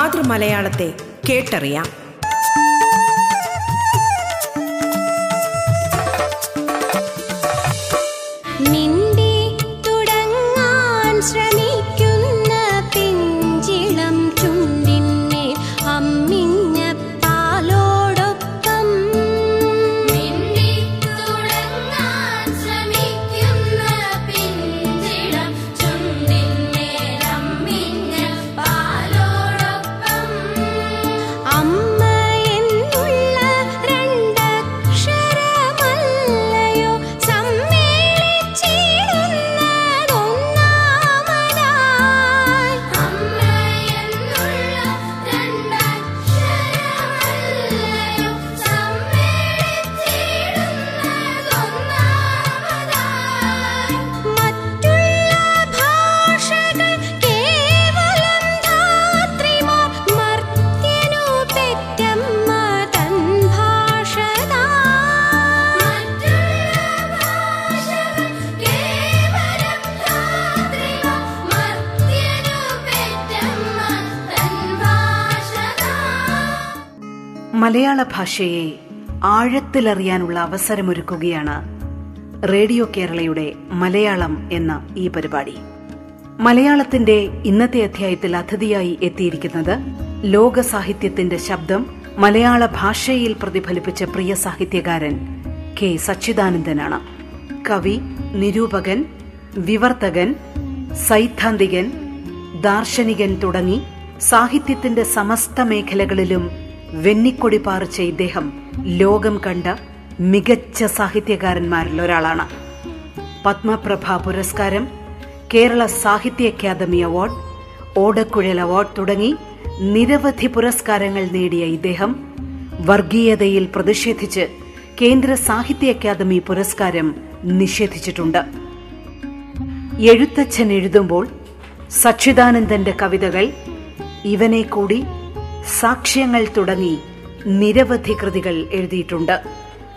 മാതൃമലയാളത്തെ കേട്ടറിയാം. മലയാള ഭാഷയെ ആഴത്തിലറിയാനുള്ള അവസരമൊരുക്കുകയാണ് റേഡിയോ കേരളയുടെ മലയാളം എന്ന ഈ പരിപാടി. മലയാളത്തിന്റെ ഇന്നത്തെ അധ്യായത്തിൽ അതിഥിയായി എത്തിയിരിക്കുന്നത് ലോക സാഹിത്യത്തിന്റെ ശബ്ദം മലയാള ഭാഷയിൽ പ്രതിഫലിപ്പിച്ച പ്രിയ സാഹിത്യകാരൻ കെ സച്ചിദാനന്ദനാണ്. കവി നിരൂപകൻ വിവർത്തകൻ സൈദ്ധാന്തികൻ ദാർശനികൻ തുടങ്ങി സാഹിത്യത്തിന്റെ സമസ്ത മേഖലകളിലും വെന്നിക്കൊടി പാറിച്ച ഇദ്ദേഹം ലോകം കണ്ട മികച്ച സാഹിത്യകാരന്മാരിൽ ഒരാളാണ്. പത്മപ്രഭ പുരസ്കാരം കേരള സാഹിത്യ അക്കാദമി അവാർഡ് ഓടക്കുഴൽ അവാർഡ് തുടങ്ങി നിരവധി പുരസ്കാരങ്ങൾ നേടിയ ഇദ്ദേഹം വർഗീയതയിൽ പ്രതിഷേധിച്ച് കേന്ദ്ര സാഹിത്യ അക്കാദമി പുരസ്കാരം നിഷേധിച്ചിട്ടുണ്ട്. എഴുത്തച്ഛൻ എഴുതുമ്പോൾ സച്ചിദാനന്ദന്റെ കവിതകൾ ഇവനെ കൂടി സാക്ഷ്യങ്ങൾ തുടങ്ങി നിരവധി കൃതികൾ എഴുതിയിട്ടുണ്ട്.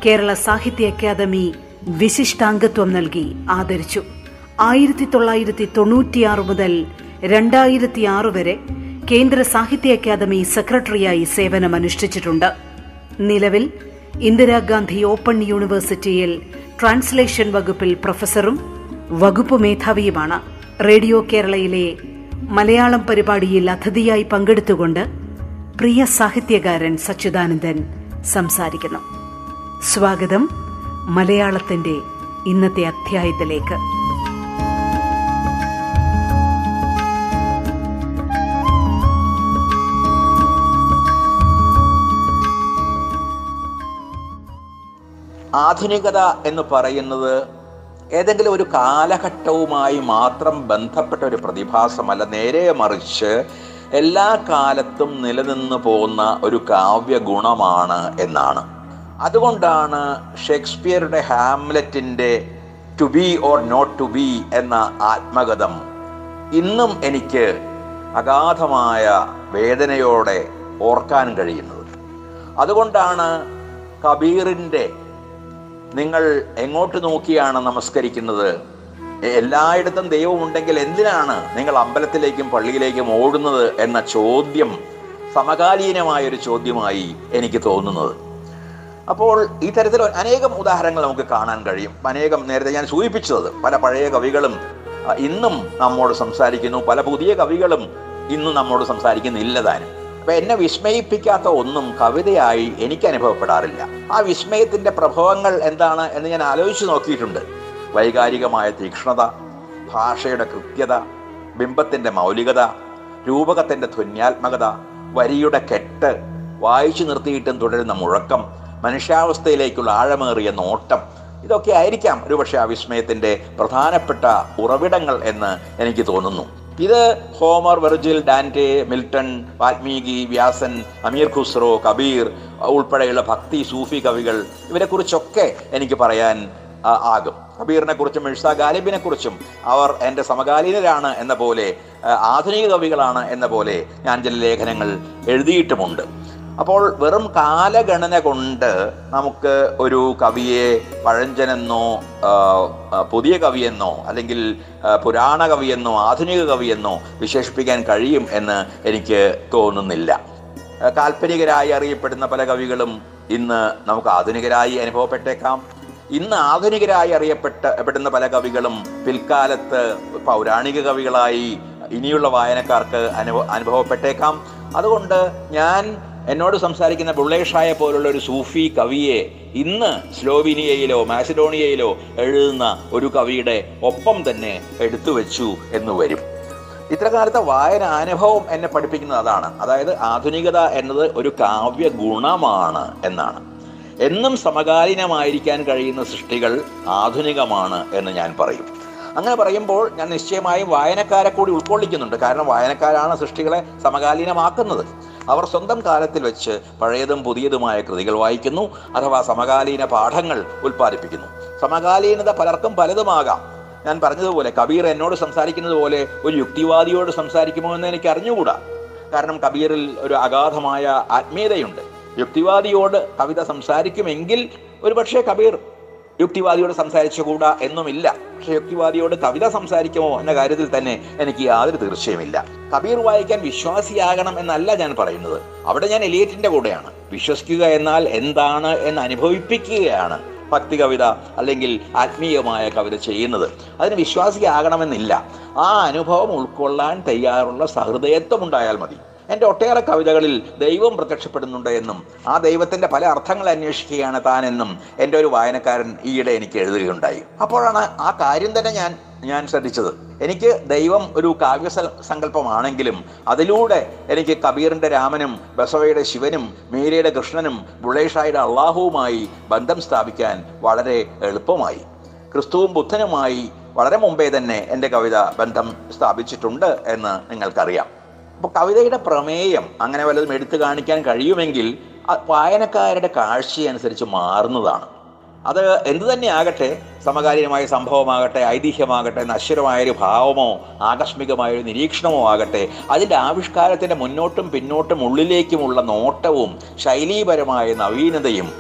കേരള സാഹിത്യ അക്കാദമി വിശിഷ്ടാംഗത്വം നൽകി ആദരിച്ചു. ആയിരത്തി തൊള്ളായിരത്തി തൊണ്ണൂറ്റിയാറ് മുതൽ രണ്ടായിരത്തി ആറ് വരെ കേന്ദ്ര സാഹിത്യ അക്കാദമി സെക്രട്ടറിയായി സേവനമനുഷ്ഠിച്ചിട്ടുണ്ട്. നിലവിൽ ഇന്ദിരാഗാന്ധി ഓപ്പൺ യൂണിവേഴ്സിറ്റിയിൽ ട്രാൻസ്ലേഷൻ വകുപ്പിൽ പ്രൊഫസറും വകുപ്പ് മേധാവിയുമാണ്. റേഡിയോ കേരളയിലെ മലയാളം പരിപാടിയിൽ അതിഥിയായി പങ്കെടുത്തുകൊണ്ട് പ്രിയ സാഹിത്യകാരൻ സച്ചിദാനന്ദൻ സംസാരിക്കുന്നു. സ്വാഗതം മലയാളത്തിന്റെ ഇന്നത്തെ അധ്യായത്തിലേക്ക്. ആധുനികത എന്ന് പറയുന്നത് ഏതെങ്കിലും ഒരു കാലഘട്ടവുമായി മാത്രം ബന്ധപ്പെട്ട ഒരു പ്രതിഭാസമല്ല. നേരെ മറിച്ച് എല്ലാ കാലത്തും നിലനിന്ന് പോകുന്ന ഒരു കാവ്യ ഗുണമാണ് എന്നാണ്. അതുകൊണ്ടാണ് ഷേക്സ്പിയറുടെ ഹാംലെറ്റിന്റെ to be or not to be എന്ന ആത്മഗതം ഇന്നും എനിക്ക് അഗാധമായ വേദനയോടെ ഓർക്കാൻ കഴിയുന്നത്. അതുകൊണ്ടാണ് കബീറിന്റെ നിങ്ങൾ എങ്ങോട്ട് നോക്കിയാണ് നമസ്കരിക്കുന്നത്? എല്ലായിടത്തും ദൈവമുണ്ടെങ്കിൽ എന്തിനാണ് നിങ്ങൾ അമ്പലത്തിലേക്കും പള്ളിയിലേക്കും ഓടുന്നത് എന്ന ചോദ്യം സമകാലീനമായ ഒരു ചോദ്യമായി എനിക്ക് തോന്നുന്നത്. അപ്പോൾ ഈ തരത്തിൽ അനേകം ഉദാഹരണങ്ങൾ നമുക്ക് കാണാൻ കഴിയും. അനേകം നേരത്തെ ഞാൻ സൂചിപ്പിച്ചത് പല പഴയ കവികളും ഇന്നും നമ്മോട് സംസാരിക്കുന്നു. പല പുതിയ കവികളും ഇന്നും നമ്മോട് സംസാരിക്കുന്നില്ല താനും. അപ്പൊ എന്നെ വിസ്മയിപ്പിക്കാത്ത ഒന്നും കവിതയായി എനിക്ക് അനുഭവപ്പെടാറില്ല. ആ വിസ്മയത്തിന്റെ പ്രഭവങ്ങൾ എന്താണ് എന്ന് ഞാൻ ആലോചിച്ച് നോക്കിയിട്ടുണ്ട്. വൈകാരികമായ തീക്ഷ്ണത ഭാഷയുടെ കൃത്യത ബിംബത്തിന്റെ മൗലികത രൂപകത്തിന്റെ ധന്യാത്മകത വരിയുടെ കെട്ട് വായിച്ചു നിർത്തിയിട്ടും തുടരുന്ന മുഴക്കം മനുഷ്യാവസ്ഥയിലേക്കുള്ള ആഴമേറിയ നോട്ടം ഇതൊക്കെ ആയിരിക്കാം ഒരുപക്ഷെ ആ വിസ്മയത്തിന്റെ പ്രധാനപ്പെട്ട ഉറവിടങ്ങൾ എന്ന് എനിക്ക് തോന്നുന്നു. ഇത് Homer Virgil Dante Milton Valmiki Vyasan Amir Khusro Kabir ഉൾപ്പെടെയുള്ള ഭക്തി സൂഫി കവികൾ ഇവരെക്കുറിച്ചൊക്കെ എനിക്ക് പറയാൻ ആകും. കബീറിനെ കുറിച്ചും മിഴ്സ ഗാലിബിനെ കുറിച്ചും അവർ എന്റെ സമകാലീനരാണ് എന്ന പോലെ ആധുനിക കവികളാണ് എന്ന പോലെ ഞാൻ ചില ലേഖനങ്ങൾ എഴുതിയിട്ടുമുണ്ട്. അപ്പോൾ വെറും കാലഗണന കൊണ്ട് നമുക്ക് ഒരു കവിയെ പഴഞ്ചനെന്നോ പുതിയ കവിയെന്നോ അല്ലെങ്കിൽ പുരാണ കവിയെന്നോ ആധുനിക കവിയെന്നോ വിശേഷിപ്പിക്കാൻ കഴിയും എന്ന് എനിക്ക് തോന്നുന്നില്ല. കാൽപ്പനികരായി അറിയപ്പെടുന്ന പല കവികളും ഇന്ന് നമുക്ക് ആധുനികരായി അനുഭവപ്പെട്ടേക്കാം. ഇന്ന് ആധുനികരായി അറിയപ്പെട്ട പെടുന്ന പല കവികളും പിൽക്കാലത്ത് പൗരാണിക കവികളായി ഇനിയുള്ള വായനക്കാർക്ക് അനുഭവ അനുഭവപ്പെട്ടേക്കാം. അതുകൊണ്ട് ഞാൻ എന്നോട് സംസാരിക്കുന്ന ബുള്ളേഷായ പോലുള്ള ഒരു സൂഫി കവിയെ ഇന്ന് സ്ലോവിനിയയിലോ മാസിഡോണിയയിലോ എഴുതുന്ന ഒരു കവിയുടെ ഒപ്പം തന്നെ എടുത്തു വെച്ചു എന്ന് വരും. ഇത്രകാലത്തെ വായന അനുഭവം എന്നെ പഠിപ്പിക്കുന്നത് അതാണ്. അതായത് ആധുനികത എന്നത് ഒരു കാവ്യ ഗുണമാണ് എന്നാണ്. എന്നും സമകാലീനമായിരിക്കാൻ കഴിയുന്ന സൃഷ്ടികൾ ആധുനികമാണ് എന്ന് ഞാൻ പറയും. അങ്ങനെ പറയുമ്പോൾ ഞാൻ നിശ്ചയമായും വായനക്കാരെ കൂടി ഉൾക്കൊള്ളിക്കുന്നുണ്ട്. കാരണം വായനക്കാരാണ് സൃഷ്ടികളെ സമകാലീനമാക്കുന്നത്. അവർ സ്വന്തം കാലത്തിൽ വെച്ച് പഴയതും പുതിയതുമായ കൃതികൾ വായിക്കുന്നു അഥവാ സമകാലീന പാഠങ്ങൾ ഉൽപ്പാദിപ്പിക്കുന്നു. സമകാലീനത പലർക്കും പലതുമാകാം. ഞാൻ പറഞ്ഞതുപോലെ കബീർ എന്നോട് സംസാരിക്കുന്നത് പോലെ ഒരു യുക്തിവാദിയോട് സംസാരിക്കുമോ എന്ന് എനിക്ക് അറിഞ്ഞുകൂടാ കാരണം കബീറിൽ ഒരു അഗാധമായ ആത്മീയതയുണ്ട്. യുക്തിവാദിയോട് കവിത സംസാരിക്കുമെങ്കിൽ ഒരുപക്ഷെ കബീർ യുക്തിവാദിയോട് സംസാരിച്ചുകൂടാ എന്നുമില്ല. പക്ഷെ യുക്തിവാദിയോട് കവിത സംസാരിക്കുമോ എന്ന കാര്യത്തിൽ തന്നെ എനിക്ക് യാതൊരു തീർച്ചയുമില്ല. കബീർ വായിക്കാൻ വിശ്വാസിയാകണം എന്നല്ല ഞാൻ പറയുന്നത്. അവിടെ ഞാൻ എലിയറ്റിന്റെ കൂടെയാണ്. വിശ്വസിക്കുക എന്നാൽ എന്താണ് എന്ന് അനുഭവിപ്പിക്കുകയാണ് ഭക്തി കവിത അല്ലെങ്കിൽ ആത്മീയമായ കവിത ചെയ്യുന്നത്. അതിന് വിശ്വാസിയാകണമെന്നില്ല. ആ അനുഭവം ഉൾക്കൊള്ളാൻ തയ്യാറുള്ള സഹൃദയത്വം ഉണ്ടായാൽ മതി. എന്റെ ഒട്ടേറെ കവിതകളിൽ ദൈവം പ്രത്യക്ഷപ്പെടുന്നുണ്ട് എന്നും ആ ദൈവത്തിന്റെ പല അർത്ഥങ്ങൾ അന്വേഷിക്കുകയാണ് താനെന്നും എന്റെ ഒരു വായനക്കാരൻ ഈയിടെ എനിക്ക് എഴുതുകയുണ്ടായി. അപ്പോഴാണ് ആ കാര്യം തന്നെ ഞാൻ ഞാൻ ശ്രദ്ധിച്ചത്. എനിക്ക് ദൈവം ഒരു കാവ്യ സങ്കല്പമാണെങ്കിലും അതിലൂടെ എനിക്ക് കബീറിന്റെ രാമനും ബസവയുടെ ശിവനും മീരയുടെ കൃഷ്ണനും ബുള്ളേഷായുടെ അള്ളാഹുവുമായി ബന്ധം സ്ഥാപിക്കാൻ വളരെ എളുപ്പമായി. ക്രിസ്തുവും ബുദ്ധനുമായി വളരെ മുമ്പേ തന്നെ എന്റെ കവിത ബന്ധം സ്ഥാപിച്ചിട്ടുണ്ട് എന്ന് നിങ്ങൾക്കറിയാം. അപ്പോൾ കവിതയുടെ പ്രമേയം അങ്ങനെ വല്ലതും എടുത്തു കാണിക്കാൻ കഴിയുമെങ്കിൽ വായനക്കാരുടെ കാഴ്ചയനുസരിച്ച് മാറുന്നതാണ്. അത് എന്തു തന്നെ ആകട്ടെ സമകാലീനമായ സംഭവമാകട്ടെ ഐതിഹ്യമാകട്ടെ നശ്വരമായൊരു ഭാവമോ ആകസ്മികമായൊരു നിരീക്ഷണമോ ആകട്ടെ അതിന്റെ ആവിഷ്കാരത്തിന്റെ മുന്നോട്ടും പിന്നോട്ടും ഉള്ളിലേക്കുമുള്ള നോട്ടവും ശൈലീപരമായ നവീനതയും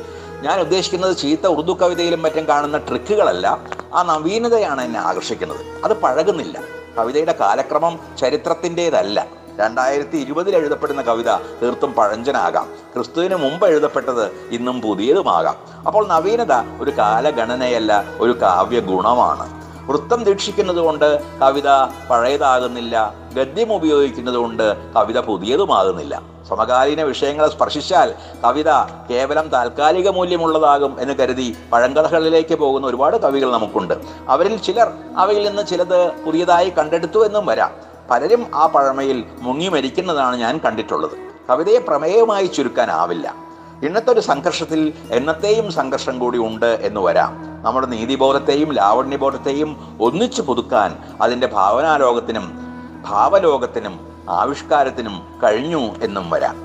ഞാൻ ഉദ്ദേശിക്കുന്നത് ചീത്ത ഉറുദു കവിതയിലും മറ്റും കാണുന്ന ട്രിക്കുകളല്ല ആ നവീനതയാണ് എന്നെ ആകർഷിക്കുന്നത്. അത് പഴകുന്നില്ല. കവിതയുടെ കാലക്രമം ചരിത്രത്തിന്റെതല്ല. രണ്ടായിരത്തി ഇരുപതിൽ എഴുതപ്പെടുന്ന കവിത തീർത്തും പഴഞ്ചനാകാം. ക്രിസ്തുവിന് മുമ്പ് എഴുതപ്പെട്ടത് ഇന്നും പുതിയതുമാകാം. അപ്പോൾ നവീനത ഒരു കാലഗണനയല്ല ഒരു കാവ്യ ഗുണമാണ് വൃത്തം ദീക്ഷിക്കുന്നത് കൊണ്ട് കവിത പഴയതാകുന്നില്ല ഗദ്യം ഉപയോഗിക്കുന്നത് കൊണ്ട് കവിത പുതിയതുമാകുന്നില്ല. സമകാലീന വിഷയങ്ങളെ സ്പർശിച്ചാൽ കവിത കേവലം താൽക്കാലിക മൂല്യമുള്ളതാകും എന്ന് കരുതി പഴങ്കഥകളിലേക്ക് പോകുന്ന ഒരുപാട് കവികൾ നമുക്കുണ്ട്. അവരിൽ ചിലർ അവയിൽ നിന്ന് ചിലത് പുതിയതായി കണ്ടെടുത്തു എന്നും വരാം. പലരും ആ പഴമയിൽ മുങ്ങി മരിക്കുന്നതാണ് ഞാൻ കണ്ടിട്ടുള്ളത്. കവിതയെ പ്രമേയമായി ചുരുക്കാനാവില്ല. ഇന്നത്തെ സംഘർഷത്തിൽ എന്നത്തെയും സംഘർഷം കൂടി ഉണ്ട് എന്ന് വരാം. നമ്മുടെ നീതിബോധത്തെയും ലാവണ്യബോധത്തെയും ഒന്നിച്ചു പുതുക്കാൻ അതിന്റെ ഭാവനാലോകത്തിനും ഭാവലോകത്തിനും ആവിഷ്കാരത്തിനും കഴിഞ്ഞു എന്നും വരാം.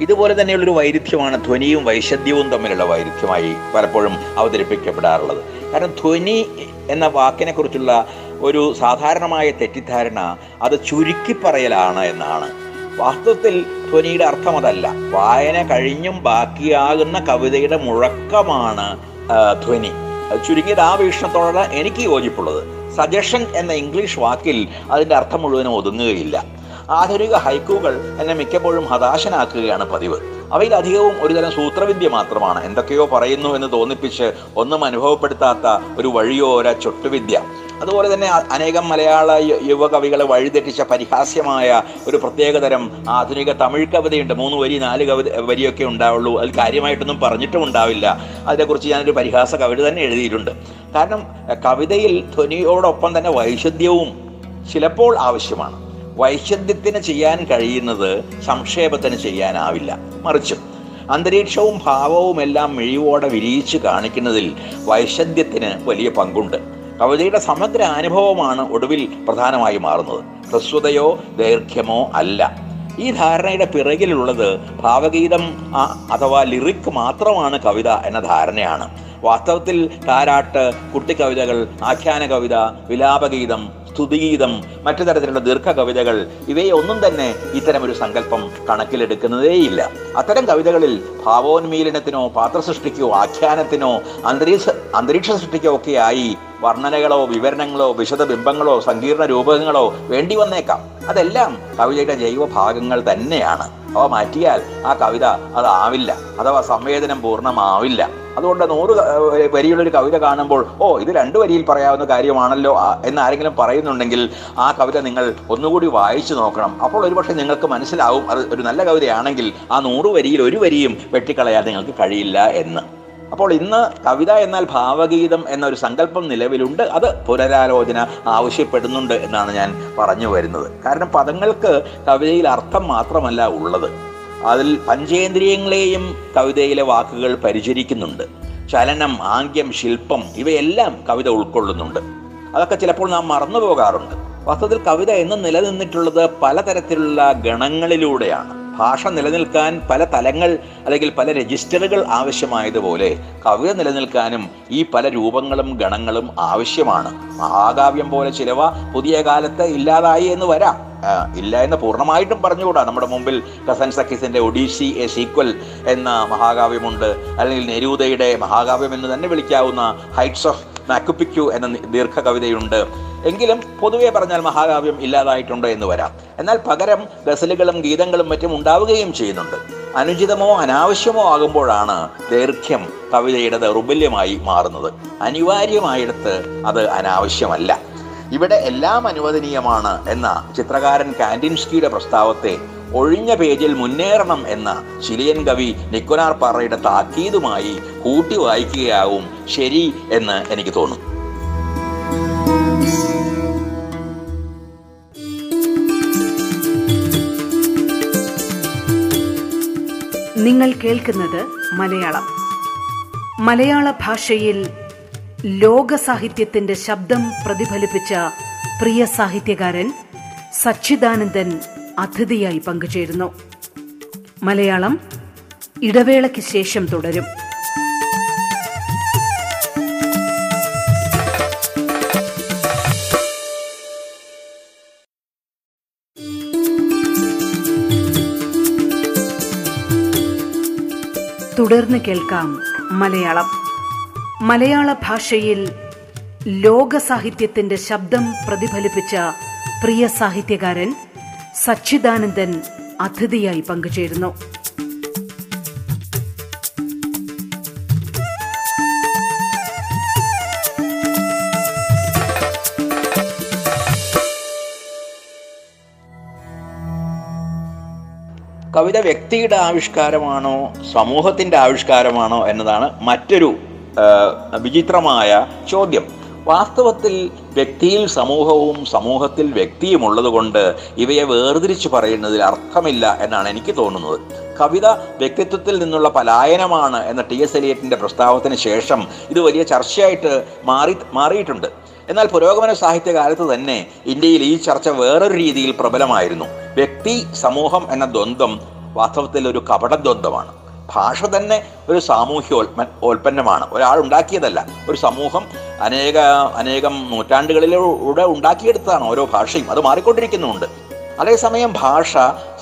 ഇതുപോലെ തന്നെയുള്ളൊരു വൈരുദ്ധ്യമാണ് ധ്വനിയും വൈശദ്യവും തമ്മിലുള്ള വൈരുദ്ധ്യമായി പലപ്പോഴും അവതരിപ്പിക്കപ്പെടാറുള്ളത്. കാരണം ധ്വനി എന്ന വാക്കിനെ കുറിച്ചുള്ള ഒരു സാധാരണമായ തെറ്റിദ്ധാരണ അത് ചുരുക്കി പറയലാണ് എന്നാണ്. വാസ്തവത്തിൽ ധ്വനിയുടെ അർത്ഥം അതല്ല. വായന കഴിഞ്ഞും ബാക്കിയാകുന്ന കവിതയുടെ മുഴക്കമാണ് ധ്വനി. ചുരുങ്ങിയത് ആ വീക്ഷണത്തോടാണ് എനിക്ക് യോജിപ്പുള്ളത്. സജഷൻ എന്ന ഇംഗ്ലീഷ് വാക്കിൽ അതിന്റെ അർത്ഥം മുഴുവനും ഒതുങ്ങുകയില്ല. ആധുനിക ഹൈക്കുകൾ എന്നെ മിക്കപ്പോഴും ഹതാശനാക്കുകയാണ് പതിവ്. അവയിൽ അധികവും ഒരുതരം സൂത്രവിദ്യ മാത്രമാണ്. എന്തൊക്കെയോ പറയുന്നു എന്ന് തോന്നിപ്പിച്ച് ഒന്നും അനുഭവപ്പെടുത്താത്ത ഒരു വഴിയോര ചൊട്ടുവിദ്യ. അതുപോലെ തന്നെ അനേകം മലയാള യുവകവികളെ വഴിതെറ്റിച്ച പരിഹാസ്യമായ ഒരു പ്രത്യേകതരം ആധുനിക തമിഴ് കവിതയുണ്ട്. മൂന്ന് വരി നാല് കവിത വരിയൊക്കെ ഉണ്ടാവുള്ളൂ. അത് കാര്യമായിട്ടൊന്നും പറഞ്ഞിട്ടും ഉണ്ടാവില്ല. അതിനെക്കുറിച്ച് ഞാനൊരു പരിഹാസ കവിത തന്നെ എഴുതിയിട്ടുണ്ട്. കാരണം കവിതയിൽ ധ്വനിയോടൊപ്പം തന്നെ വൈശുദ്ധ്യവും ചിലപ്പോൾ ആവശ്യമാണ്. വൈശദ്യത്തിന് ചെയ്യാൻ കഴിയുന്നത് സംക്ഷേപത്തിന് ചെയ്യാനാവില്ല. മറിച്ച് അന്തരീക്ഷവും ഭാവവും എല്ലാം മിഴിവോടെ വിരിയിച്ച് കാണിക്കുന്നതിൽ വൈശദ്യത്തിന് വലിയ പങ്കുണ്ട്. കവിതയുടെ സമഗ്ര അനുഭവമാണ് ഒടുവിൽ പ്രധാനമായി മാറുന്നത്. ഹ്രസ്വതയോ ദൈർഘ്യമോ അല്ല. ഈ ധാരണയുടെ പിറകിലുള്ളത് ഭാവഗീതം അഥവാ ലിറിക് മാത്രമാണ് കവിത എന്ന ധാരണയാണ്. വാസ്തവത്തിൽ താരാട്ട് കുട്ടിക്കവിതകൾ ആഖ്യാന കവിത വിലാപഗീതം സ്തുതിഗീതം. മറ്റു തരത്തിലുള്ള ദീർഘ കവിതകൾ ഇവയെ ഒന്നും തന്നെ ഇത്തരം ഒരു സങ്കല്പം കണക്കിലെടുക്കുന്നതേയില്ല. അത്തരം കവിതകളിൽ ഭാവോന്മീലനത്തിനോ പാത്രസൃഷ്ടിക്കോ ആഖ്യാനത്തിനോ അന്തരീക്ഷ അന്തരീക്ഷ സൃഷ്ടിക്കോ ഒക്കെയായി വർണനകളോ വിവരണങ്ങളോ വിശദബിംബങ്ങളോ സങ്കീർണ രൂപങ്ങളോ വേണ്ടി വന്നേക്കാം. അതെല്ലാം കവിതയുടെ ജൈവഭാഗങ്ങൾ തന്നെയാണ്. അവ മാറ്റിയാൽ ആ കവിത അതാവില്ല അഥവാ സംവേദനം പൂർണമാവില്ല. അതുകൊണ്ട് നൂറ് വരിയുള്ളൊരു കവിത കാണുമ്പോൾ ഓ ഇത് രണ്ട് വരിയിൽ പറയാവുന്ന കാര്യമാണല്ലോ എന്ന് ആരെങ്കിലും പറയുന്നുണ്ടെങ്കിൽ ആ കവിത നിങ്ങൾ ഒന്നുകൂടി വായിച്ചു നോക്കണം. അപ്പോൾ ഒരുപക്ഷെ നിങ്ങൾക്ക് മനസ്സിലാവും അത് ഒരു നല്ല കവിതയാണെങ്കിൽ ആ നൂറ് വരിയിൽ ഒരു വരിയും വെട്ടിക്കളയാൻ നിങ്ങൾക്ക് കഴിയില്ല എന്ന്. അപ്പോൾ ഇന്ന് കവിത എന്നാൽ ഭാവഗീതം എന്നൊരു സങ്കല്പം നിലവിലുണ്ട്. അത് പുനരാലോചന ആവശ്യപ്പെടുന്നുണ്ട് എന്നാണ് ഞാൻ പറഞ്ഞു വരുന്നത്. കാരണം പദങ്ങൾക്ക് കവിതയിൽ അർത്ഥം മാത്രമല്ല ഉള്ളത്. അതിൽ പഞ്ചേന്ദ്രിയങ്ങളെയും കവിതയിലെ വാക്കുകൾ പരിചരിക്കുന്നുണ്ട്. ചലനം ആംഗ്യം ശില്പം ഇവയെല്ലാം കവിത ഉൾക്കൊള്ളുന്നുണ്ട്. അതൊക്കെ ചിലപ്പോൾ നാം മറന്നു പോകാറുണ്ട് വാസ്തവത്തിൽ കവിത എന്ന് നിലനിന്നിട്ടുള്ളത് പലതരത്തിലുള്ള ഗണങ്ങളിലൂടെയാണ്. ഭാഷ നിലനിൽക്കാൻ പല തലങ്ങൾ അല്ലെങ്കിൽ പല രജിസ്റ്ററുകൾ ആവശ്യമായതുപോലെ കവിത നിലനിൽക്കാനും ഈ പല രൂപങ്ങളും ഗണങ്ങളും ആവശ്യമാണ്. മഹാകാവ്യം പോലെ ചിലവ പുതിയ കാലത്ത് ഇല്ലാതായി എന്ന് വരാം. ഇല്ല എന്ന് പൂർണമായിട്ടും പറഞ്ഞുകൂടാ. നമ്മുടെ മുമ്പിൽ കസൻ സഖീസിന്റെ ഒഡീസി എ സീക്വൽ എന്ന മഹാകാവ്യമുണ്ട്. അല്ലെങ്കിൽ നെരൂദയുടെ മഹാകാവ്യം എന്ന് തന്നെ വിളിക്കാവുന്ന ഹൈറ്റ്സ് ഓഫ് മാക്കുപ്പിക്യു എന്ന ദീർഘ കവിതയുണ്ട് എങ്കിലും പൊതുവെ പറഞ്ഞാൽ മഹാകാവ്യം ഇല്ലാതായിട്ടുണ്ട് എന്ന് വരാം. എന്നാൽ പകരം ഗസലുകളും ഗീതങ്ങളും മറ്റും ഉണ്ടാവുകയും ചെയ്യുന്നുണ്ട്. അനുചിതമോ അനാവശ്യമോ ആകുമ്പോഴാണ് ദൈർഘ്യം കവിതയുടെ ദൗർബല്യമായി മാറുന്നത്. അനിവാര്യമായിടത്ത് അത് അനാവശ്യമല്ല. ഇവിടെ എല്ലാം അനുവദനീയമാണ് എന്ന ചിത്രകാരൻ കാൻഡിൻസ്കിയുടെ പ്രസ്താവത്തെ ഒഴിഞ്ഞ പേജിൽ മുന്നേറണം എന്ന ചിലിയൻ കവി നിക്കോനാർ പാറയുടെ താക്കീതുമായി കൂട്ടി വായിക്കുകയാവും ശരി എന്ന് എനിക്ക് തോന്നുന്നു. നിങ്ങൾ കേൾക്കുന്നത് മലയാളം. മലയാള ഭാഷയിൽ ലോക സാഹിത്യത്തിന്റെ ശബ്ദം പ്രതിഫലിപ്പിച്ച പ്രിയ സാഹിത്യകാരൻ സച്ചിദാനന്ദൻ അതിഥിയായി പങ്കുചേരുന്നു. മലയാളം ഇടവേളയ്ക്ക് ശേഷം തുടരും. തുടർന്ന് കേൾക്കാം മലയാളം. മലയാള ഭാഷയിൽ ലോക സാഹിത്യത്തിന്റെ ശബ്ദം പ്രതിഫലിപ്പിച്ച പ്രിയ സാഹിത്യകാരൻ സച്ചിദാനന്ദൻ അതിഥിയായി പങ്കുചേരുന്നു. കവിത വ്യക്തിയുടെ ആവിഷ്കാരമാണോ സമൂഹത്തിന്റെ ആവിഷ്കാരമാണോ എന്നതാണ് മറ്റൊരു വിചിത്രമായ ചോദ്യം. വാസ്തവത്തിൽ വ്യക്തിയിൽ സമൂഹവും സമൂഹത്തിൽ വ്യക്തിയും ഉള്ളതുകൊണ്ട് ഇവയെ വേർതിരിച്ച് പറയുന്നതിൽ അർത്ഥമില്ല എന്നാണ് എനിക്ക് തോന്നുന്നത്. കവിത വ്യക്തിത്വത്തിൽ നിന്നുള്ള പലായനമാണ് എന്ന ടി എസ് എലിയറ്റിന്റെ പ്രസ്താവത്തിന് ശേഷം ഇത് വലിയ ചർച്ചയായിട്ട് മാറി മാറിയിട്ടുണ്ട്. എന്നാൽ പുരോഗമന സാഹിത്യകാലത്ത് തന്നെ ഇന്ത്യയിൽ ഈ ചർച്ച വേറൊരു രീതിയിൽ പ്രബലമായിരുന്നു. വ്യക്തി സമൂഹം എന്ന ദ്വന്ദ്വം വാസ്തവത്തിൽ ഒരു കപടദ്വന്ദ്വമാണ്. ഭാഷ തന്നെ ഒരു സാമൂഹ്യോൽമ ഉൽപ്പന്നമാണ് ഒരാൾ ഉണ്ടാക്കിയതല്ല. ഒരു സമൂഹം അനേക അനേകം നൂറ്റാണ്ടുകളിലൂടെ ഉണ്ടാക്കിയെടുത്തതാണ് ഓരോ ഭാഷയും. അത് മാറിക്കൊണ്ടിരിക്കുന്നുമുണ്ട്. അതേസമയം ഭാഷ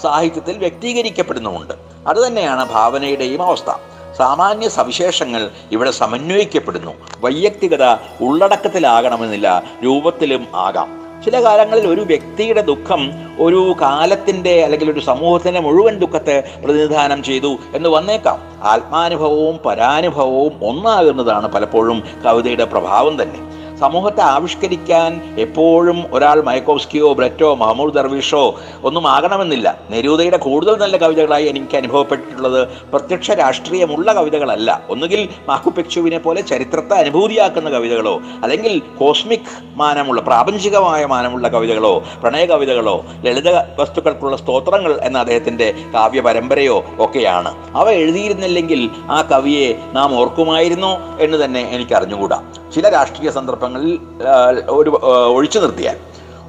സാഹിത്യത്തിൽ വ്യക്തീകരിക്കപ്പെടുന്നുമുണ്ട്. അതുതന്നെയാണ് ഭാവനയുടെയും അവസ്ഥ. സാമാന്യ സവിശേഷങ്ങൾ ഇവിടെ സമന്വയിക്കപ്പെടുന്നു. വൈയക്തികത ഉള്ളടക്കത്തിലാകണമെന്നില്ല രൂപത്തിലും ആകാം. ചില കാലങ്ങളിൽ ഒരു വ്യക്തിയുടെ ദുഃഖം ഒരു കാലത്തിന്റെ അല്ലെങ്കിൽ ഒരു സമൂഹത്തിന്റെ മുഴുവൻ ദുഃഖത്തെ പ്രതിനിധാനം ചെയ്തു എന്ന് വന്നേക്കാം. ആത്മാനുഭവവും പരാനുഭവവും ഒന്നാകുന്നതാണ് പലപ്പോഴും കവിതയുടെ പ്രഭാവം തന്നെ. സമൂഹത്തെ ആവിഷ്കരിക്കാൻ എപ്പോഴും ഒരാൾ മയക്കോസ്കിയോ ബ്രെറ്റോ മഹമ്മൂദ് ദർവീഷോ ഒന്നും ആകണമെന്നില്ല. നെരൂദയുടെ കൂടുതൽ നല്ല കവിതകളായി എനിക്ക് അനുഭവപ്പെട്ടിട്ടുള്ളത് പ്രത്യക്ഷ രാഷ്ട്രീയമുള്ള കവിതകളല്ല. ഒന്നുകിൽ മാക്കുപെക്ചുവിനെ പോലെ ചരിത്രത്തെ അനുഭൂതിയാക്കുന്ന കവിതകളോ അല്ലെങ്കിൽ കോസ്മിക് മാനമുള്ള പ്രാപഞ്ചികമായ മാനമുള്ള കവിതകളോ പ്രണയ കവിതകളോ ലളിത വസ്തുക്കൾക്കുള്ള സ്തോത്രങ്ങൾ എന്ന അദ്ദേഹത്തിന്റെ കാവ്യ പരമ്പരയോ ഒക്കെയാണ്. അവ എഴുതിയിരുന്നില്ലെങ്കിൽ ആ കവിയെ നാം ഓർക്കുമായിരുന്നു എന്ന് തന്നെ എനിക്ക് അറിഞ്ഞുകൂടാ ചില രാഷ്ട്രീയ സന്ദർഭങ്ങളിൽ ഒരു ഒഴിച്ചു നിർത്തിയാൽ.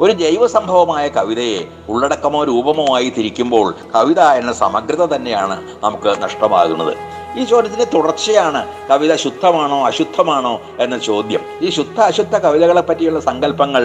ഒരു ജൈവ സംഭവമായ കവിതയെ ഉള്ളടക്കമോ രൂപമോ ആയി തിരിക്കുമ്പോൾ കവിത എന്ന സമഗ്രത തന്നെയാണ് നമുക്ക് നഷ്ടമാകുന്നത്. ഈ ചോദ്യത്തിന്റെ തുടർച്ചയാണ് കവിത ശുദ്ധമാണോ അശുദ്ധമാണോ എന്ന ചോദ്യം. ഈ ശുദ്ധ അശുദ്ധ കവിതകളെ പറ്റിയുള്ള സങ്കല്പങ്ങൾ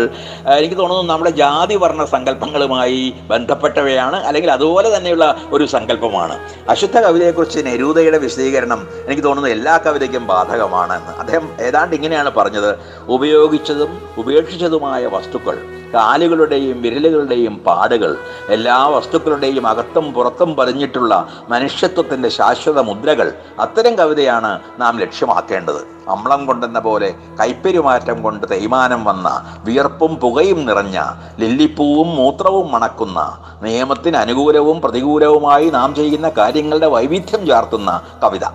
എനിക്ക് തോന്നുന്നു നമ്മുടെ ജാതി വർണ സങ്കല്പങ്ങളുമായി ബന്ധപ്പെട്ടവയാണ് അല്ലെങ്കിൽ അതുപോലെ തന്നെയുള്ള ഒരു സങ്കല്പമാണ്. അശുദ്ധ കവിതയെക്കുറിച്ച് നെരൂദയുടെ വിശദീകരണം എനിക്ക് തോന്നുന്നു എല്ലാ കവിതയ്ക്കും ബാധകമാണ് എന്ന് അദ്ദേഹം ഏതാണ്ട് ഇങ്ങനെയാണ് പറഞ്ഞത് ഉപയോഗിച്ചതും ഉപേക്ഷിച്ചതുമായ വസ്തുക്കൾ കാലുകളുടെയും വിരലുകളുടെയും പാടുകൾ എല്ലാ വസ്തുക്കളുടെയും അകത്തും പുറത്തും പറഞ്ഞിട്ടുള്ള മനുഷ്യത്വത്തിന്റെ ശാശ്വത മുദ്രകൾ അത്തരം കവിതയാണ് നാം ലക്ഷ്യമാക്കേണ്ടത്. അമ്ളം കൊണ്ടെന്ന പോലെ കൈപ്പെരുമാറ്റം കൊണ്ട് തേയ്മാനം വന്ന വിയർപ്പും പുകയും നിറഞ്ഞ ലില്ലിപ്പൂവും മൂത്രവും മണക്കുന്ന നിയമത്തിന് അനുകൂലവും പ്രതികൂലവുമായി നാം ചെയ്യുന്ന കാര്യങ്ങളുടെ വൈവിധ്യം ചാർത്തുന്ന കവിത.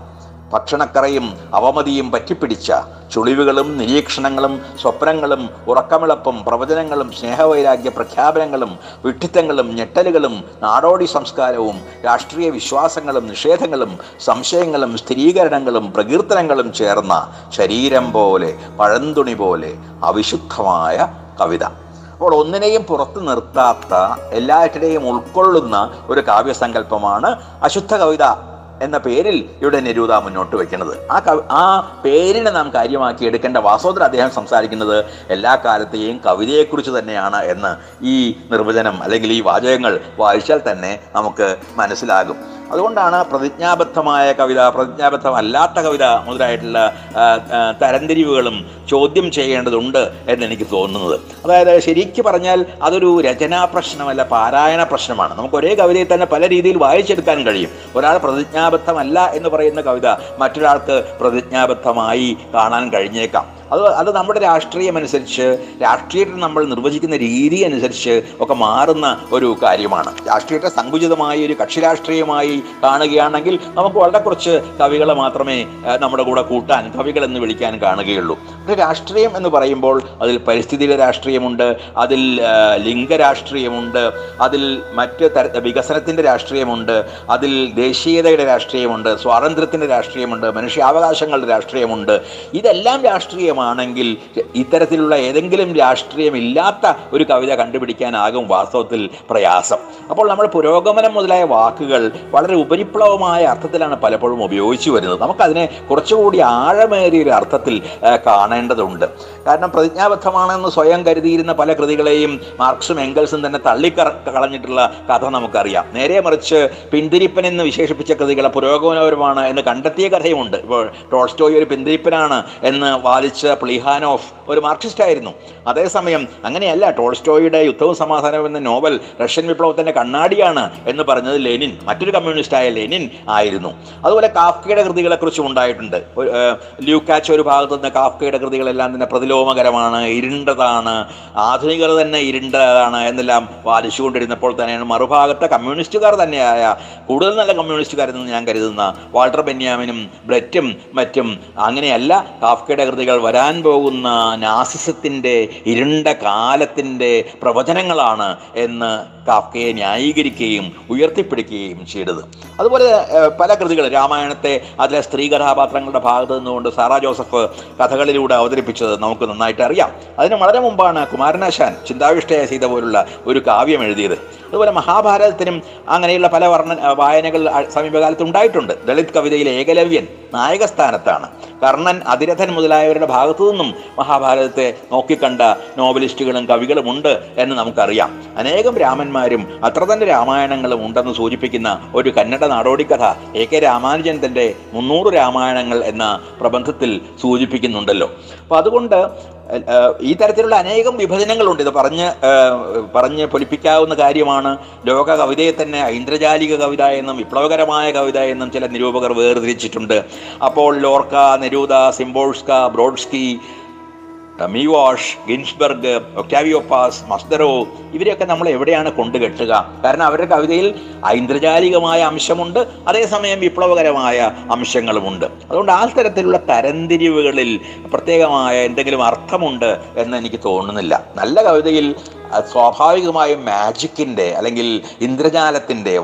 ഭക്ഷണക്കറയും അവമതിയും പറ്റിപ്പിടിച്ച ചുളിവുകളും നിരീക്ഷണങ്ങളും സ്വപ്നങ്ങളും ഉറക്കമിളപ്പും പ്രവചനങ്ങളും സ്നേഹവൈരാഗ്യ പ്രഖ്യാപനങ്ങളും വിഡ്ഢിത്തങ്ങളും ഞെട്ടലുകളും നാടോടി സംസ്കാരവും രാഷ്ട്രീയ വിശ്വാസങ്ങളും നിഷേധങ്ങളും സംശയങ്ങളും സ്ഥിരീകരണങ്ങളും പ്രകീർത്തനങ്ങളും ചേർന്ന ശരീരം പോലെ പഴന്തുണി പോലെ അവിശുദ്ധമായ കവിത. അപ്പോൾ ഒന്നിനെയും പുറത്തു നിർത്താത്ത എല്ലാറ്റിനെയും ഉൾക്കൊള്ളുന്ന ഒരു കാവ്യസങ്കല്പമാണ് അശുദ്ധ കവിത. എന്ന പേരിൽ ഇവിടെ നിരൂത മുന്നോട്ട് വെക്കുന്നത് ആ ആ പേരിനെ നാം കാര്യമാക്കി എടുക്കേണ്ട വാസ്തവത്തിൽ അദ്ദേഹം സംസാരിക്കുന്നത് എല്ലാ കാലത്തെയും കവിതയെക്കുറിച്ച് തന്നെയാണ് എന്ന് ഈ നിർവചനം അല്ലെങ്കിൽ ഈ വാചകങ്ങൾ വായിച്ചാൽ തന്നെ നമുക്ക് മനസ്സിലാകും. അതുകൊണ്ടാണ് പ്രതിജ്ഞാബദ്ധമായ കവിത പ്രതിജ്ഞാബദ്ധമല്ലാത്ത കവിത മുതലായിട്ടുള്ള തരംതിരിവുകളും ചോദ്യം ചെയ്യേണ്ടതുണ്ട് എന്ന് എനിക്ക് തോന്നുന്നത്. അതായത് ശരിക്ക് പറഞ്ഞാൽ അതൊരു രചനാ പ്രശ്നമല്ല പാരായണ പ്രശ്നമാണ്. നമുക്ക് ഒരേ കവിതയെ തന്നെ പല രീതിയിൽ വായിച്ചെടുക്കാൻ കഴിയും. ഒരാൾ പ്രതിജ്ഞാബദ്ധമല്ല എന്ന് പറയുന്ന കവിത മറ്റൊരാൾക്ക് പ്രതിജ്ഞാബദ്ധമായി കാണാൻ കഴിഞ്ഞേക്കാം. അത് അത് നമ്മുടെ രാഷ്ട്രീയം അനുസരിച്ച് രാഷ്ട്രീയത്തിൽ നമ്മൾ നിർവചിക്കുന്ന രീതി അനുസരിച്ച് ഒക്കെ മാറുന്ന ഒരു കാര്യമാണ്. രാഷ്ട്രീയത്തെ സങ്കുചിതമായി ഒരു കക്ഷി രാഷ്ട്രീയമായി കാണുകയാണെങ്കിൽ നമുക്ക് വളരെ കുറച്ച് കവികളെ മാത്രമേ നമ്മുടെ കൂടെ കൂട്ടാൻ കവികൾ എന്ന് വിളിക്കാൻ കാണുകയുള്ളൂ. പക്ഷേ രാഷ്ട്രീയം എന്ന് പറയുമ്പോൾ അതിൽ പരിസ്ഥിതിയുടെ രാഷ്ട്രീയമുണ്ട് അതിൽ ലിംഗരാഷ്ട്രീയമുണ്ട് ലിംഗ രാഷ്ട്രീയമുണ്ട് അതിൽ മറ്റ് തര വികസനത്തിന്റെ രാഷ്ട്രീയമുണ്ട് അതിൽ ദേശീയതയുടെ രാഷ്ട്രീയമുണ്ട് സ്വാതന്ത്ര്യത്തിന്റെ രാഷ്ട്രീയമുണ്ട് മനുഷ്യാവകാശങ്ങളുടെ രാഷ്ട്രീയമുണ്ട്. ഇതെല്ലാം രാഷ്ട്രീയമാണെങ്കിൽ ഇത്തരത്തിലുള്ള ഏതെങ്കിലും രാഷ്ട്രീയമില്ലാത്ത ഒരു കവിത കണ്ടുപിടിക്കാനാകും വാസ്തവത്തിൽ പ്രയാസം. അപ്പോൾ നമ്മൾ പുരോഗമനം മുതലായ വാക്കുകൾ വളരെ ഉപരിപ്ലവമായ അർത്ഥത്തിലാണ് പലപ്പോഴും ഉപയോഗിച്ചു വരുന്നത്. നമുക്കതിനെ കുറച്ചുകൂടി ആഴമേറിയ ഒരു അർത്ഥത്തിൽ ആ, കാണേണ്ടതുണ്ട്. കാരണം പ്രതിജ്ഞാബദ്ധമാണെന്ന് സ്വയം കരുതിയിരുന്ന പല കൃതികളെയും മാർക്സും എംഗൽസും തന്നെ തള്ളിക്കറ കളഞ്ഞിട്ടുള്ള കഥ നമുക്കറിയാം. നേരെ മറിച്ച് പിന്തിരിപ്പൻ എന്ന് വിശേഷിപ്പിച്ച കൃതികളെ പുരോഗമനപരമാണ് എന്ന് കണ്ടെത്തിയ കഥയുമുണ്ട്. ഇപ്പോൾ ടോൾസ്റ്റോയ് ഒരു പിന്തിരിപ്പനാണ് എന്ന് വാദിച്ച പ്ലിഹാനോഫ് ഒരു മാർക്സിസ്റ്റ് ആയിരുന്നു അതേസമയം അങ്ങനെയല്ല ടോൾസ്റ്റോയുടെ യുദ്ധവും സമാധാനവും എന്ന നോവൽ റഷ്യൻ വിപ്ലവത്തിന്റെ കണ്ണാടിയാണ് എന്ന് പറഞ്ഞത് ലെനിൻ. മറ്റൊരു കമ്മ്യൂണിസ്റ്റായ ലെനിൻ ആയിരുന്നു. അതുപോലെ കാഫ്കയുടെ കൃതികളെക്കുറിച്ചും ഉണ്ടായിട്ടുണ്ട്. ലൂക്കാച്ച് ഒരു ഭാഗത്ത് കാഫ്കയുടെ കൃതികളെല്ലാം തന്നെ പ്രതിലോമകരമാണ് ഇരുണ്ടതാണ് ആധുനികത തന്നെ ഇരുണ്ടതാണ് എന്നെല്ലാം വാദിച്ചുകൊണ്ടിരുന്നപ്പോൾ തന്നെയാണ്. മറുഭാഗത്തെ കമ്മ്യൂണിസ്റ്റുകാർ തന്നെയായ കൂടുതൽ നല്ല കമ്മ്യൂണിസ്റ്റുകാരെന്ന് ഞാൻ കരുതുന്ന വാൾട്ടർ ബെന്യാമിനും ബ്രറ്റും മറ്റും അങ്ങനെയല്ല കാഫ്കയുടെ കൃതികൾ വരാൻ പോകുന്ന നാസിസത്തിന്റെ ഇരുണ്ട കാലത്തിന്റെ പ്രവചനങ്ങളാണ് എന്ന് കാഫ്കയെ ന്യായീകരിക്കുകയും ഉയർത്തിപ്പിടിക്കുകയും ചെയ്തത്. അതുപോലെ പല കൃതികൾ രാമായണത്തെ അതിലെ സ്ത്രീ കഥാപാത്രങ്ങളുടെ ഭാഗത്ത് നിന്നുകൊണ്ട് സാറാ ജോസഫ് കഥകളിലൂടെ അവതരിപ്പിച്ചത് നമുക്ക് നന്നായിട്ട് അറിയാം. അതിന് വളരെ മുമ്പാണ് കുമാരനാശാൻ ചിന്താവിഷ്ടയ സീത പോലുള്ള ഒരു കാവ്യം എഴുതിയത്. അതുപോലെ മഹാഭാരതത്തിനും അങ്ങനെയുള്ള പല വർണ വായനകൾ സമീപകാലത്ത് ഉണ്ടായിട്ടുണ്ട്. ദളിത് കവിതയിലെ ഏകലവ്യൻ നായകസ്ഥാനത്താണ്. കർണൻ അതിരഥൻ മുതലായവരുടെ ഭാഗത്തു നിന്നും മഹാഭാരതത്തെ നോക്കിക്കണ്ട നോവലിസ്റ്റുകളും കവികളും ഉണ്ട് എന്ന് നമുക്കറിയാം. അനേകം രാമന്മാരും അത്ര തന്നെ രാമായണങ്ങളും ഉണ്ടെന്ന് സൂചിപ്പിക്കുന്ന ഒരു കന്നഡ നാടോടിക്കഥ എ കെ രാമാനുജൻ തന്റെ മുന്നൂറ് രാമായണങ്ങൾ എന്ന പ്രബന്ധത്തിൽ സൂചിപ്പിക്കുന്നുണ്ടല്ലോ. അപ്പോൾ അതുകൊണ്ട് ഈ തരത്തിലുള്ള അനേകം വിഭജനങ്ങളുണ്ട്. ഇത് പറഞ്ഞ് പറഞ്ഞ് പൊലിപ്പിക്കാവുന്ന കാര്യമാണ്. ലോക കവിതയെ തന്നെ ഐന്ദ്രജാലിക കവിത എന്നും വിപ്ലവകരമായ കവിത എന്നും ചില നിരൂപകർ വേർതിരിച്ചിട്ടുണ്ട്. അപ്പോൾ Lorca Neruda Szymborska Brodsky Milosz Ginsberg Octavio Paz മസ്ദറോ ഇവരെയൊക്കെ നമ്മൾ എവിടെയാണ് കൊണ്ടുകെട്ടുക? കാരണം അവരുടെ കവിതയിൽ ഐന്ദ്രജാലികമായ അംശമുണ്ട് അതേസമയം വിപ്ലവകരമായ അംശങ്ങളുമുണ്ട്. അതുകൊണ്ട് ആ തരത്തിലുള്ള തരംതിരിവുകളിൽ പ്രത്യേകമായ എന്തെങ്കിലും അർത്ഥമുണ്ട് എന്ന് എനിക്ക് തോന്നുന്നില്ല. നല്ല കവിതയിൽ സ്വാഭാവികമായും മാജിക്കിന്റെ അല്ലെങ്കിൽ ഇന്ദ്രജാലത്തിന്റെ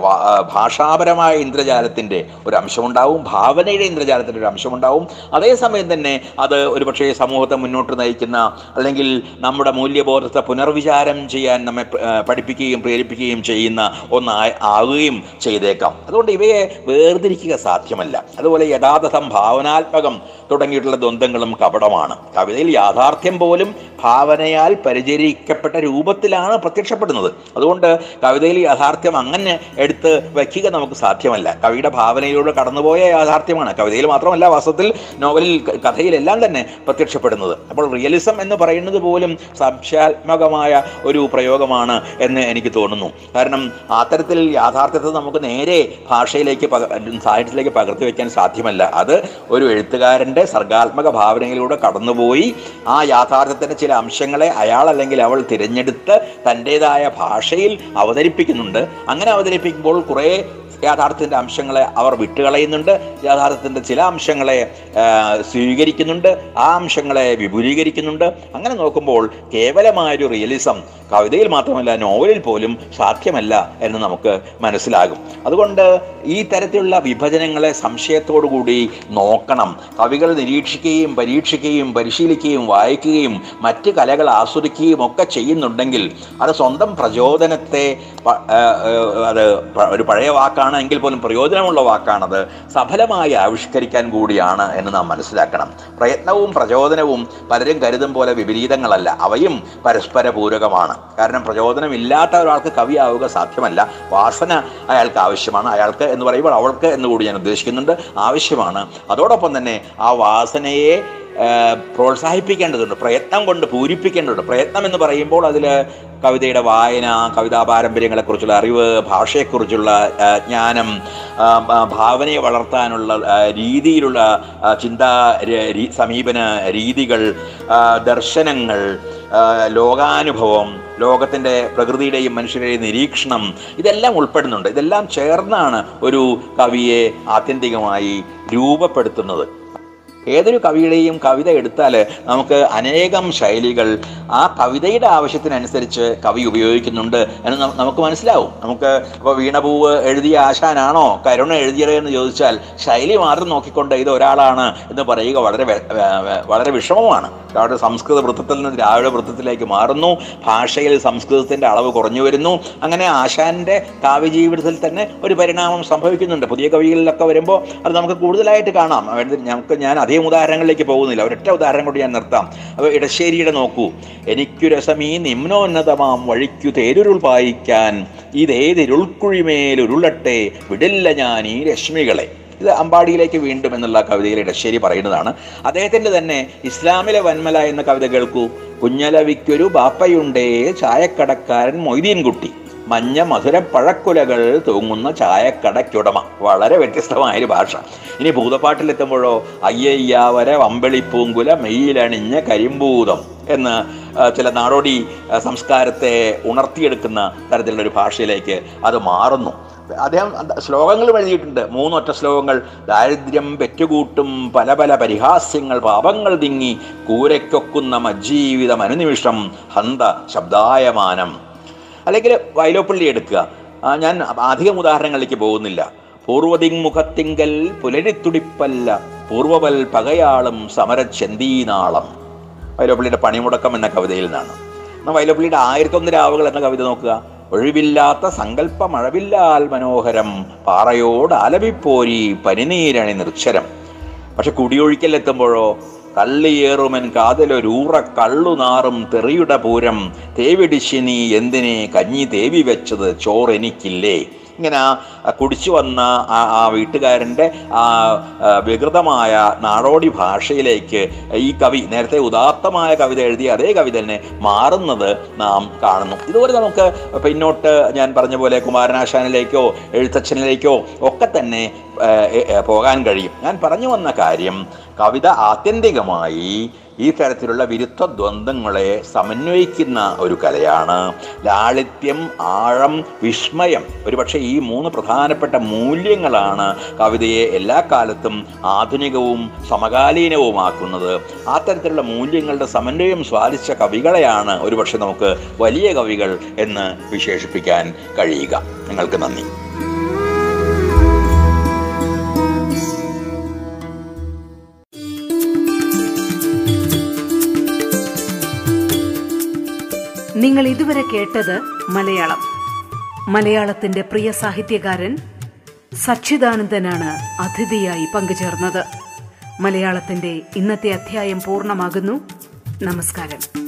ഭാഷാപരമായ ഇന്ദ്രജാലത്തിന്റെ ഒരു അംശമുണ്ടാവും ഭാവനയുടെ ഇന്ദ്രജാലത്തിന്റെ ഒരു അംശമുണ്ടാവും. അതേസമയം തന്നെ അത് ഒരുപക്ഷേ സമൂഹത്തെ മുന്നോട്ട് നയിക്കുന്ന അല്ലെങ്കിൽ നമ്മുടെ മൂല്യബോധത്തെ പുനർവിചാരം ചെയ്യാൻ നമ്മെ പഠിപ്പിക്കുകയും പ്രേരിപ്പിക്കുകയും ചെയ്യുന്ന ഒന്നായി ആവുകയും ചെയ്തേക്കാം. അതുകൊണ്ട് ഇവയെ വേർതിരിക്കുക സാധ്യമല്ല. അതുപോലെ യഥാതഥം ഭാവനാത്മകം തുടങ്ങിയിട്ടുള്ള ദ്വന്ദ്ങ്ങളും കപടമാണ്. കവിതയിൽ യാഥാർത്ഥ്യം പോലും ഭാവനയാൽ പരിചരിക്കപ്പെട്ട രൂപത്തിലാണ് പ്രത്യക്ഷപ്പെടുന്നത്. അതുകൊണ്ട് കവിതയിൽ യാഥാർത്ഥ്യം അങ്ങനെ എടുത്ത് വയ്ക്കുക നമുക്ക് സാധ്യമല്ല. കവിയുടെ ഭാവനയിലൂടെ കടന്നുപോയ യാഥാർത്ഥ്യമാണ്. കവിതയിൽ മാത്രമല്ല വാസ്തവത്തിൽ നോവലിൽ കഥയിലെല്ലാം തന്നെ പ്രത്യക്ഷപ്പെടുന്നത്. അപ്പോൾ റിയലിസം എന്ന് പറയുന്നത് പോലും സംശയാത്മകമായ ഒരു പ്രയോഗമാണ് എന്ന് എനിക്ക് തോന്നുന്നു. കാരണം അത്തരത്തിൽ യാഥാർത്ഥ്യത്തെ നമുക്ക് നേരെ ഭാഷയിലേക്ക് സാഹിത്യത്തിലേക്ക് പകർത്തി വയ്ക്കാൻ സാധ്യമല്ല. അത് ഒരു എഴുത്തുകാരന്റെ സർഗാത്മക ഭാവനയിലൂടെ കടന്നുപോയി ആ യാഥാർത്ഥ്യത്തിന്റെ ചില അംശങ്ങളെ അയാൾ അല്ലെങ്കിൽ അവൾ തിരഞ്ഞെടുത്ത് തന്റെതായ ഭാഷയിൽ അവതരിപ്പിക്കുന്നുണ്ട്. അങ്ങനെ അവതരിപ്പിക്കുമ്പോൾ കുറേ യാഥാർത്ഥ്യത്തിന്റെ അംശങ്ങളെ അവർ വിട്ടുകളയുന്നുണ്ട്. യാഥാർത്ഥ്യത്തിന്റെ ചില അംശങ്ങളെ സ്വീകരിക്കുന്നുണ്ട്. ആ അംശങ്ങളെ വിപുലീകരിക്കുന്നുണ്ട്. അങ്ങനെ നോക്കുമ്പോൾ കേവലമായൊരു റിയലിസം കവിതയിൽ മാത്രമല്ല നോവലിൽ പോലും സാധ്യമല്ല എന്ന് നമുക്ക് മനസ്സിലാകും. അതുകൊണ്ട് ഈ തരത്തിലുള്ള വിഭജനങ്ങളെ സംശയത്തോടുകൂടി നോക്കണം. കവികൾ നിരീക്ഷിക്കുകയും പരീക്ഷിക്കുകയും പരിശീലിക്കുകയും വായിക്കുകയും മറ്റ് കലകൾ ആസ്വദിക്കുകയും ഒക്കെ ചെയ്യുന്നുണ്ടെങ്കിൽ അത് സ്വന്തം പ്രചോദനത്തെ അത് ഒരു പഴയ വാക്കാണ് എങ്കിൽ പോലും പ്രയോജനമുള്ള വാക്കാണത് സഫലമായി ആവിഷ്കരിക്കാൻ കൂടിയാണ് എന്ന് നാം മനസ്സിലാക്കണം. പ്രയത്നവും പ്രചോദനവും പലരും കരുതും പോലെ വിപരീതങ്ങളല്ല. അവയും പരസ്പര പൂരകമാണ് കാരണം പ്രചോദനമില്ലാത്ത ഒരാൾക്ക് കവിയാവുക സാധ്യമല്ല. വാസന അയാൾക്ക് ആവശ്യമാണ്. അയാൾക്ക് എന്ന് പറയുമ്പോൾ അവൾക്ക് എന്നുകൂടി ഞാൻ ഉദ്ദേശിക്കുന്നുണ്ട്. ആവശ്യമാണ്. അതോടൊപ്പം തന്നെ ആ വാസനയെ പ്രോത്സാഹിപ്പിക്കേണ്ടതുണ്ട് പ്രയത്നം കൊണ്ട് പൂരിപ്പിക്കേണ്ടതുണ്ട്. പ്രയത്നം എന്ന് പറയുമ്പോൾ അതിൽ കവിതയുടെ വായന കവിതാ പാരമ്പര്യങ്ങളെക്കുറിച്ചുള്ള അറിവ് ഭാഷയെക്കുറിച്ചുള്ള ജ്ഞാനം ഭാവനയെ വളർത്താനുള്ള രീതിയിലുള്ള ചിന്താ സമീപന രീതികൾ ദർശനങ്ങൾ ലോകാനുഭവം ലോകത്തിന്റെ പ്രകൃതിയുടെയും മനുഷ്യരുടെയും നിരീക്ഷണം ഇതെല്ലാം ഉൾപ്പെടുന്നുണ്ട്. ഇതെല്ലാം ചേർന്നാണ് ഒരു കവിയെ ആത്യന്തികമായി രൂപപ്പെടുത്തുന്നത്. ഏതൊരു കവിയുടെയും കവിത എടുത്താൽ നമുക്ക് അനേകം ശൈലികൾ ആ കവിതയുടെ ആവശ്യത്തിനനുസരിച്ച് കവി ഉപയോഗിക്കുന്നുണ്ട് എന്ന് നമുക്ക് മനസ്സിലാവും. നമുക്ക് ഇപ്പോൾ വീണപൂവ് എഴുതിയ ആശാനാണോ കരുണ എഴുതിയത് എന്ന് ചോദിച്ചാൽ ശൈലി മാത്രം നോക്കിക്കൊണ്ട് ഇത് ഒരാളാണ് എന്ന് പറയുക വളരെ വളരെ വിഷമമാണ്. അവിടെ സംസ്കൃത വൃത്തത്തിൽ നിന്ന് ദ്രാവിഡ വൃത്തത്തിലേക്ക് മാറുന്നു. ഭാഷയിൽ സംസ്കൃതത്തിന്റെ അളവ് കുറഞ്ഞു വരുന്നു. അങ്ങനെ ആശാന്റെ കാവ്യജീവിതത്തിൽ തന്നെ ഒരു പരിണാമം സംഭവിക്കുന്നുണ്ട്. പുതിയ കവികളിലൊക്കെ വരുമ്പോൾ അത് നമുക്ക് കൂടുതലായിട്ട് കാണാം. നമുക്ക് ഞാൻ അധികം ഉദാഹരണങ്ങളിലേക്ക് പോകുന്നില്ല. ഒരൊറ്റ ഉദാഹരണം കൂടി ഞാൻ നിർത്താം. അപ്പോൾ ഇടശ്ശേരിയുടെ നോക്കൂ. എനിക്കു രസമീ നിമ്നോന്നതമാം വഴിക്കു തേരുരുൾ പായിക്കാൻ. ഇതേതിരുൾക്കുഴിമേലുരുളട്ടെ വിടില്ല ഞാൻ ഈ രശ്മികളെ. ഇത് അമ്പാടിയിലേക്ക് വീണ്ടും എന്നുള്ള കവിതയിൽ ഇടശ്ശേരി പറയുന്നതാണ്. അദ്ദേഹത്തിന്റെ തന്നെ ഇസ്ലാമിലെ വന്മല എന്ന കവിത കേൾക്കൂ. കുഞ്ഞലവിക്കൊരു ബാപ്പയുണ്ടേ ചായക്കടക്കാരൻ മൊയ്തീൻകുട്ടി. മഞ്ഞ മധുര പഴക്കുലകൾ തൂങ്ങുന്ന ചായക്കടയ്ക്കുടമ. വളരെ വ്യത്യസ്തമായൊരു ഭാഷ. ഇനി ഭൂതപ്പാട്ടിലെത്തുമ്പോഴോ അയ്യയ്യാവര വമ്പളിപ്പൂങ്കുല മെയ്യിലണിഞ്ഞ കരിമ്പൂതം എന്ന് ചില നാടോടി സംസ്കാരത്തെ ഉണർത്തിയെടുക്കുന്ന തരത്തിലുള്ള ഒരു ഭാഷയിലേക്ക് അത് മാറുന്നു. അദ്ദേഹം ശ്ലോകങ്ങൾ എഴുതിയിട്ടുണ്ട് മൂന്നൊറ്റ ശ്ലോകങ്ങൾ. ദാരിദ്ര്യം പെറ്റുകൂട്ടും പല പല പരിഹാസ്യങ്ങൾ. പാപങ്ങൾ തിങ്ങി കൂരയ്ക്കൊക്കുന്ന മജ്ജീവിതം അനുനിമിഷം ഹന്ത ശബ്ദായമാനം. അല്ലെങ്കിൽ വയലോപ്പള്ളി എടുക്കുക. ഞാൻ അധികം ഉദാഹരണങ്ങളിലേക്ക് പോകുന്നില്ല. പൂർവതിങ്മുഖത്തിങ്കൽ പുലരിത്തുടിപ്പല്ല. പൂർവവൽ പകയാളും സമരച്ചെന്തീനാളം. വൈലോപ്പള്ളിയുടെ പണിമുടക്കം എന്ന കവിതയിൽ നിന്നാണ്. എന്നാൽ വൈലോപ്പള്ളിയുടെ ആയിരത്തൊന്ന് രാവുകൾ എന്ന കവിത നോക്കുക. ഒഴിവില്ലാത്ത സങ്കല്പമഴവില്ലാൽ മനോഹരം പാറയോട് അലവിപ്പോരി പനിനീരണി നിർച്ഛരം പക്ഷെ കുടിയൊഴിക്കൽ എത്തുമ്പോഴോ കള്ളിയേറുമൻ കാതലൊരൂറ കള്ളുനാറും തെറിയുടെ പൂരം തേവിടിശിനി എന്തിനെ കഞ്ഞി തേവി വെച്ചത് ചോറെനിക്കില്ലേ? ഇങ്ങനെ കുടിച്ചു വന്ന ആ ആ വീട്ടുകാരന്റെ ആ വികൃതമായ നാടോടി ഭാഷയിലേക്ക് ഈ കവി നേരത്തെ ഉദാത്തമായ കവിത എഴുതിയ അതേ കവി തന്നെ മാറുന്നത് നാം കാണുന്നു. ഇതുപോലെ നമുക്ക് പിന്നോട്ട് ഞാൻ പറഞ്ഞ പോലെ കുമാരനാശാനിലേക്കോ എഴുത്തച്ഛനിലേക്കോ ഒക്കെ തന്നെ പോകാൻ കഴിയും. ഞാൻ പറഞ്ഞു വന്ന കാര്യം കവിത ആത്യന്തികമായി ഈ തരത്തിലുള്ള വിരുദ്ധ ദ്വന്ദ്ങ്ങളെ സമന്വയിക്കുന്ന ഒരു കലയാണ്. ലാളിത്യം ആഴം വിസ്മയം. ഒരുപക്ഷെ ഈ മൂന്ന് പ്രധാനപ്പെട്ട മൂല്യങ്ങളാണ് കവിതയെ എല്ലാ കാലത്തും ആധുനികവും സമകാലീനവുമാക്കുന്നത്. ആ തരത്തിലുള്ള മൂല്യങ്ങളുടെ സമന്വയം സ്വാധിച്ച കവികളെയാണ് ഒരുപക്ഷെ നമുക്ക് വലിയ കവികൾ എന്ന് വിശേഷിപ്പിക്കാൻ കഴിയുക. നിങ്ങൾക്ക് നന്ദി. നിങ്ങൾ ഇതുവരെ കേട്ടത് മലയാളം. മലയാളത്തിന്റെ പ്രിയ സാഹിത്യകാരൻ സച്ചിദാനന്ദനാണ് അതിഥിയായി പങ്കുചേർന്നത്. മലയാളത്തിന്റെ ഇന്നത്തെ അധ്യായം പൂർണമാകുന്നു. നമസ്കാരം.